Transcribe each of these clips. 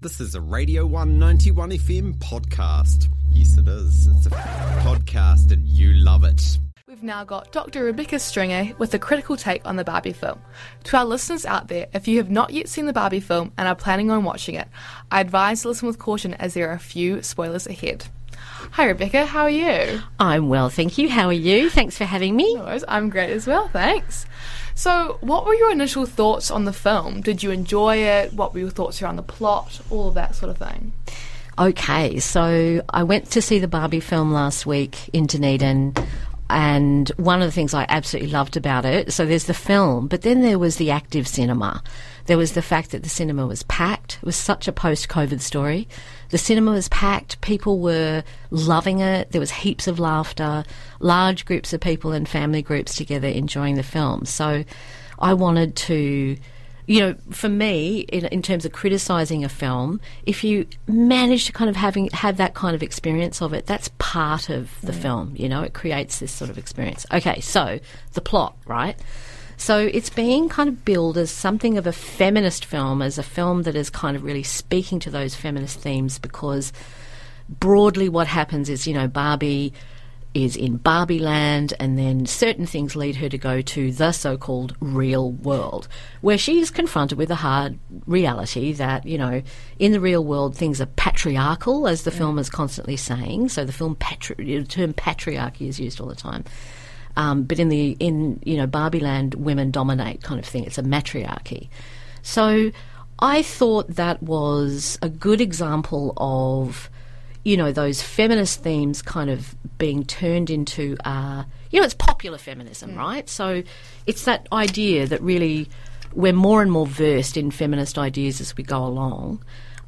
This is a Radio 191 FM podcast. Yes, it is. It's a podcast and you love it. We've now got Dr. Rebecca Stringer with a critical take on the Barbie film. To our listeners out there, if you have not yet seen the Barbie film and are planning on watching it, I advise to listen with caution as there are a few spoilers ahead. Hi, Rebecca, how are you? I'm well, thank you. How are you? Thanks for having me. No worries, I'm great as well, thanks. So, what were your initial thoughts on the film? Did you enjoy it? What were your thoughts around the plot? All of that sort of thing. Okay, so I went to see the Barbie film last week in Dunedin. And one of the things I absolutely loved about it, so there's the film, but then there was the active cinema. There was the fact that the cinema was packed. It was such a post COVID story. The cinema was packed. People were loving it. There was heaps of laughter, large groups of people and family groups together enjoying the film. So I wanted to you know, for me, in, in terms of criticising a film, if you manage to kind of having have that kind of experience of it, that's part of the mm. film. You know, it creates this sort of experience. Okay, so the plot, right? So it's being kind of billed as something of a feminist film, as a film that is kind of really speaking to those feminist themes because broadly what happens is, you know, Barbie is in Barbie land, and then certain things lead her to go to the so called real world, where she is confronted with a hard reality that, you know, in the real world things are patriarchal, as the film is constantly saying. So the film, patri- the term patriarchy is used all the time. Um, but in the in you know Barbie Land, women dominate kind of thing. It's a matriarchy. So I thought that was a good example of you know those feminist themes kind of being turned into uh, you know it's popular feminism, mm. right? So it's that idea that really we're more and more versed in feminist ideas as we go along.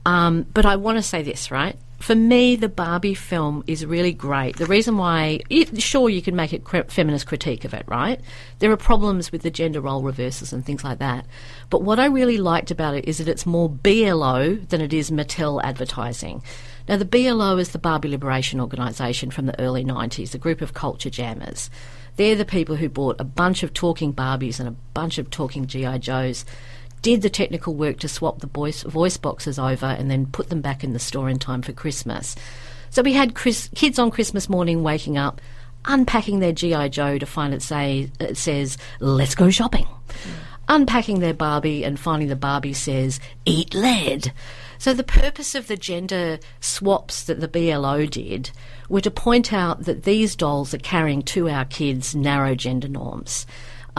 Um, but I want to say this, right? For me, the Barbie film is really great. The reason why, it, sure, you can make a feminist critique of it, right? There are problems with the gender role reversals and things like that. But what I really liked about it is that it's more BLO than it is Mattel advertising. Now, the BLO is the Barbie Liberation Organisation from the early 90s, a group of culture jammers. They're the people who bought a bunch of talking Barbies and a bunch of talking G.I. Joes did the technical work to swap the voice, voice boxes over and then put them back in the store in time for Christmas. So we had Chris, kids on Christmas morning waking up, unpacking their GI Joe to find it say it says "Let's go shopping," mm. unpacking their Barbie and finding the Barbie says "Eat lead." So the purpose of the gender swaps that the BLO did were to point out that these dolls are carrying to our kids narrow gender norms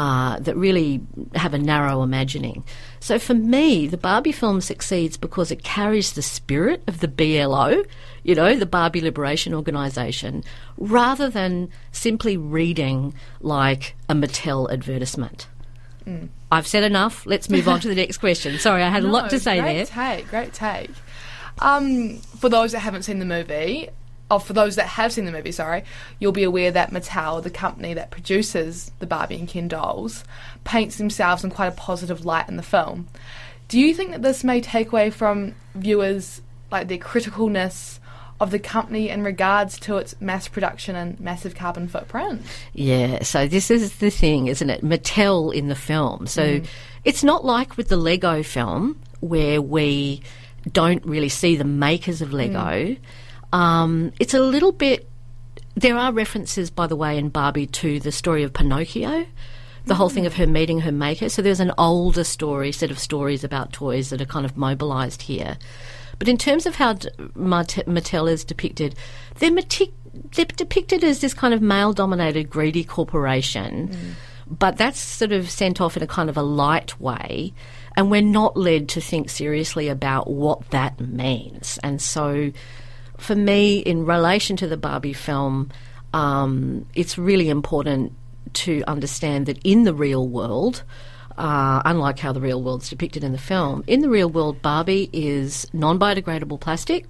uh, that really have a narrow imagining. So for me, the Barbie film succeeds because it carries the spirit of the BLO, you know, the Barbie Liberation Organisation, rather than simply reading like a Mattel advertisement. Mm. I've said enough. Let's move on to the next question. Sorry, I had no, a lot to say great there. Great take, great take. Um, for those that haven't seen the movie, oh, for those that have seen the movie, sorry, you'll be aware that Mattel, the company that produces the Barbie and Ken dolls, paints themselves in quite a positive light in the film. Do you think that this may take away from viewers like their criticalness of the company in regards to its mass production and massive carbon footprint? Yeah, so this is the thing, isn't it? Mattel in the film. So mm. it's not like with the Lego film where we don't really see the makers of Lego. Mm um, it's a little bit. There are references, by the way, in Barbie to the story of Pinocchio, the whole thing of her meeting her maker. So there's an older story, set of stories about toys that are kind of mobilised here. But in terms of how Mattel is depicted, they're, they're depicted as this kind of male dominated, greedy corporation. Mm. But that's sort of sent off in a kind of a light way. And we're not led to think seriously about what that means. And so for me, in relation to the Barbie film, um, it's really important to understand that in the real world, uh, unlike how the real world's depicted in the film, in the real world, Barbie is non biodegradable plastic.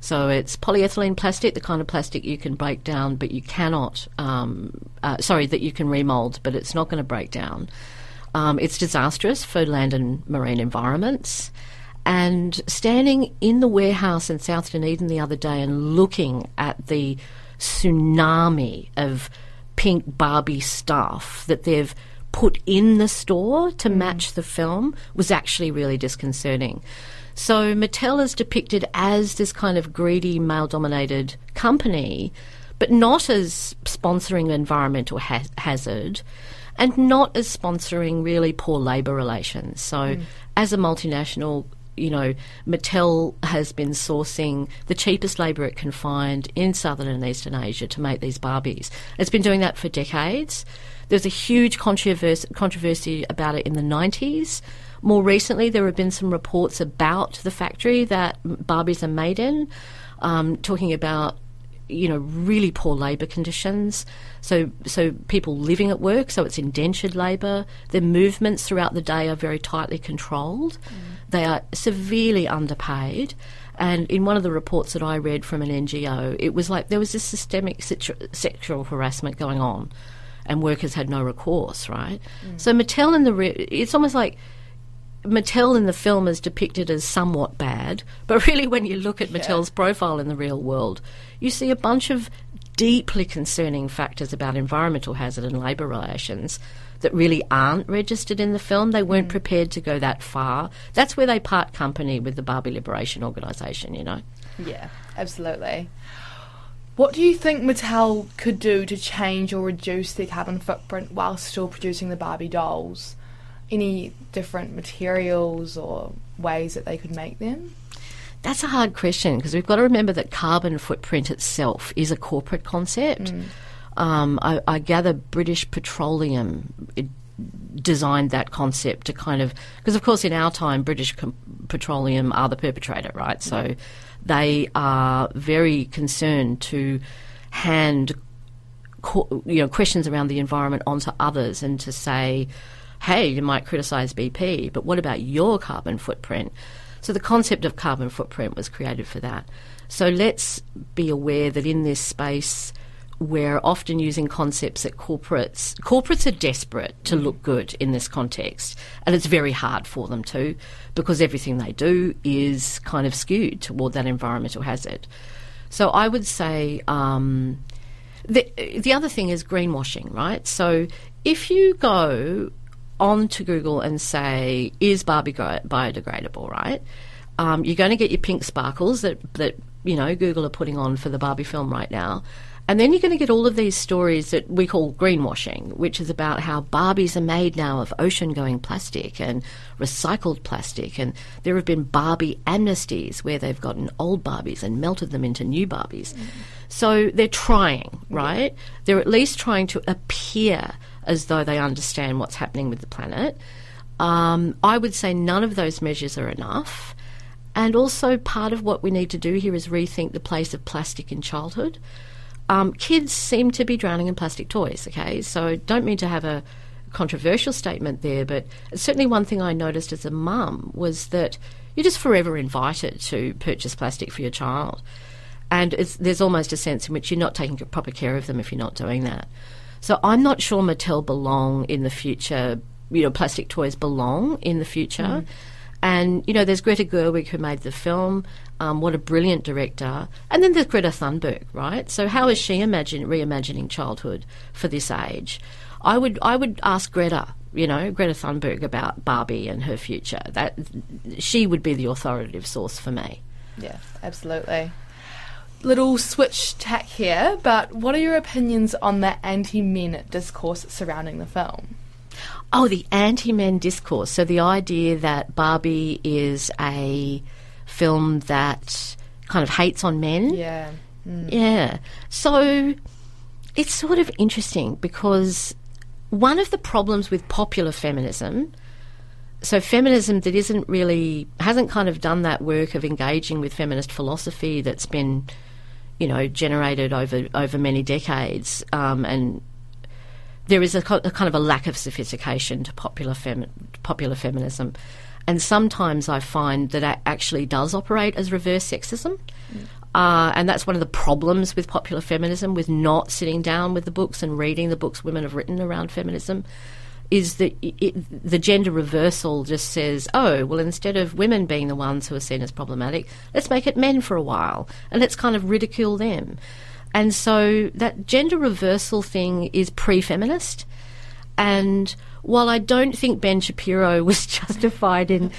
So it's polyethylene plastic, the kind of plastic you can break down, but you cannot, um, uh, sorry, that you can remold, but it's not going to break down. Um, it's disastrous for land and marine environments. And standing in the warehouse in South Dunedin the other day and looking at the tsunami of pink Barbie stuff that they've put in the store to mm. match the film was actually really disconcerting. So Mattel is depicted as this kind of greedy, male dominated company, but not as sponsoring environmental ha- hazard and not as sponsoring really poor labour relations. So, as a multinational, you know, Mattel has been sourcing the cheapest labour it can find in southern and eastern Asia to make these Barbies. It's been doing that for decades. There's a huge controversy, about it in the 90s. More recently, there have been some reports about the factory that Barbies are made in, um, talking about you know really poor labour conditions. So so people living at work, so it's indentured labour. Their movements throughout the day are very tightly controlled. They are severely underpaid. And in one of the reports that I read from an NGO, it was like there was this systemic situ- sexual harassment going on, and workers had no recourse. Right. Mm. So Mattel in the re- it's almost like Mattel in the film is depicted as somewhat bad, but really, when you look at Mattel's profile in the real world, you see a bunch of deeply concerning factors about environmental hazard and labour relations that really aren't registered in the film. They weren't mm. prepared to go that far. That's where they part company with the Barbie Liberation Organisation, you know. Yeah, absolutely. What do you think Mattel could do to change or reduce their carbon footprint while still producing the Barbie dolls? Any different materials or ways that they could make them? That's a hard question because we've got to remember that carbon footprint itself is a corporate concept. Mm. Um, I, I gather British Petroleum it designed that concept to kind of because, of course, in our time, British com- Petroleum are the perpetrator, right? So they are very concerned to hand co- you know questions around the environment onto others and to say, hey, you might criticise BP, but what about your carbon footprint? So the concept of carbon footprint was created for that. So let's be aware that in this space, we're often using concepts that corporates corporates are desperate to look good in this context, and it's very hard for them to, because everything they do is kind of skewed toward that environmental hazard. So I would say um, the the other thing is greenwashing, right? So if you go on to Google and say, "Is Barbie biodegradable?" Right, um, you're going to get your pink sparkles that that you know Google are putting on for the Barbie film right now. And then you're going to get all of these stories that we call greenwashing, which is about how Barbies are made now of ocean going plastic and recycled plastic. And there have been Barbie amnesties where they've gotten old Barbies and melted them into new Barbies. So they're trying, right? They're at least trying to appear as though they understand what's happening with the planet. Um, I would say none of those measures are enough. And also, part of what we need to do here is rethink the place of plastic in childhood. Um, kids seem to be drowning in plastic toys, okay? So, don't mean to have a controversial statement there, but certainly one thing I noticed as a mum was that you're just forever invited to purchase plastic for your child. And there's almost a sense in which you're not taking proper care of them if you're not doing that. So I'm not sure Mattel belong in the future. You know, plastic toys belong in the future. And you know, there's Greta Gerwig who made the film. Um, what a brilliant director! And then there's Greta Thunberg, right? So how is she imagine reimagining childhood for this age? I would I would ask Greta, you know, Greta Thunberg about Barbie and her future. That she would be the authoritative source for me. Yeah, absolutely. Little switch tack here, but what are your opinions on the anti men discourse surrounding the film? Oh, the anti men discourse. So the idea that Barbie is a film that kind of hates on men. Yeah. Yeah. So it's sort of interesting because one of the problems with popular feminism, so feminism that isn't really, hasn't kind of done that work of engaging with feminist philosophy that's been, you know, generated over, over many decades, um, and there is a, a kind of a lack of sophistication to popular femi- popular feminism, and sometimes I find that it actually does operate as reverse sexism. Uh, and that's one of the problems with popular feminism, with not sitting down with the books and reading the books women have written around feminism, is that it, the gender reversal just says, oh, well, instead of women being the ones who are seen as problematic, let's make it men for a while and let's kind of ridicule them. And so that gender reversal thing is pre feminist. And while I don't think Ben Shapiro was justified in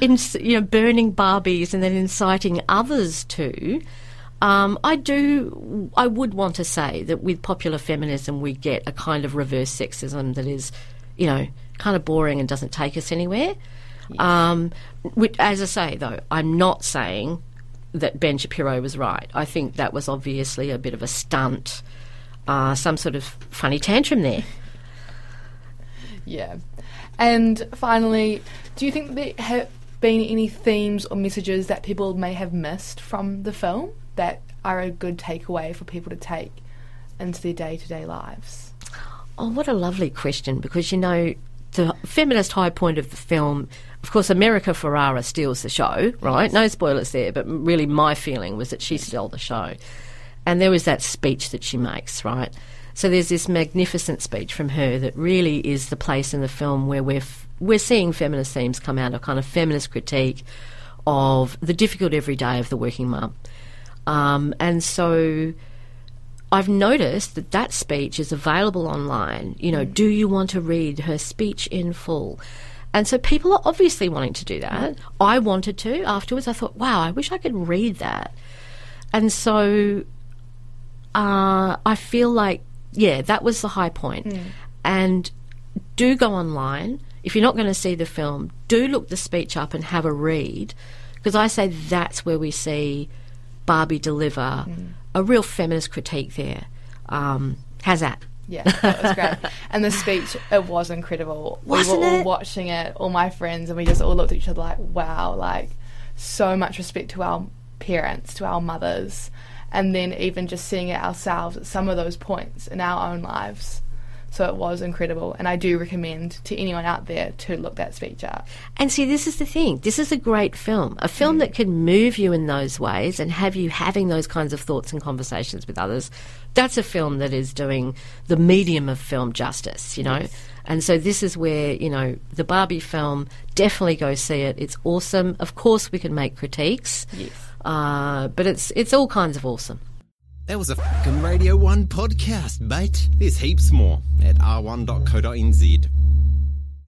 in, you know, burning Barbies and then inciting others to. Um, I do. I would want to say that with popular feminism, we get a kind of reverse sexism that is, you know, kind of boring and doesn't take us anywhere. Um, which, as I say, though, I'm not saying that Ben Shapiro was right. I think that was obviously a bit of a stunt, uh, some sort of funny tantrum there. Yeah. And finally, do you think there have been any themes or messages that people may have missed from the film that are a good takeaway for people to take into their day to day lives? Oh, what a lovely question! Because you know, the feminist high point of the film, of course, America Ferrera steals the show, right? No spoilers there, but really, my feeling was that she stole the show, and there was that speech that she makes, right? So there's this magnificent speech from her that really is the place in the film where we're f- we're seeing feminist themes come out, a kind of feminist critique of the difficult everyday of the working mum, um, and so. I've noticed that that speech is available online. You know, do you want to read her speech in full? And so people are obviously wanting to do that. I wanted to afterwards. I thought, wow, I wish I could read that. And so uh, I feel like, yeah, that was the high point. And do go online. If you're not going to see the film, do look the speech up and have a read. Because I say that's where we see Barbie deliver a real feminist critique there. Um, how's that? Yeah, that was great. and the speech, it was incredible. Wasn't we were all it? watching it, all my friends, and we just all looked at each other like, wow, like so much respect to our parents, to our mothers, and then even just seeing it ourselves at some of those points in our own lives. So it was incredible, and I do recommend to anyone out there to look that speech up. And see, this is the thing. This is a great film. A film that can move you in those ways and have you having those kinds of thoughts and conversations with others. That's a film that is doing the medium of film justice, you know? And so this is where, you know, the Barbie film, definitely go see it. It's awesome. Of course, we can make critiques. Yes. Uh, but it's, it's all kinds of awesome. That was a fucking Radio 1 podcast, mate. There's heaps more at r1.co.nz.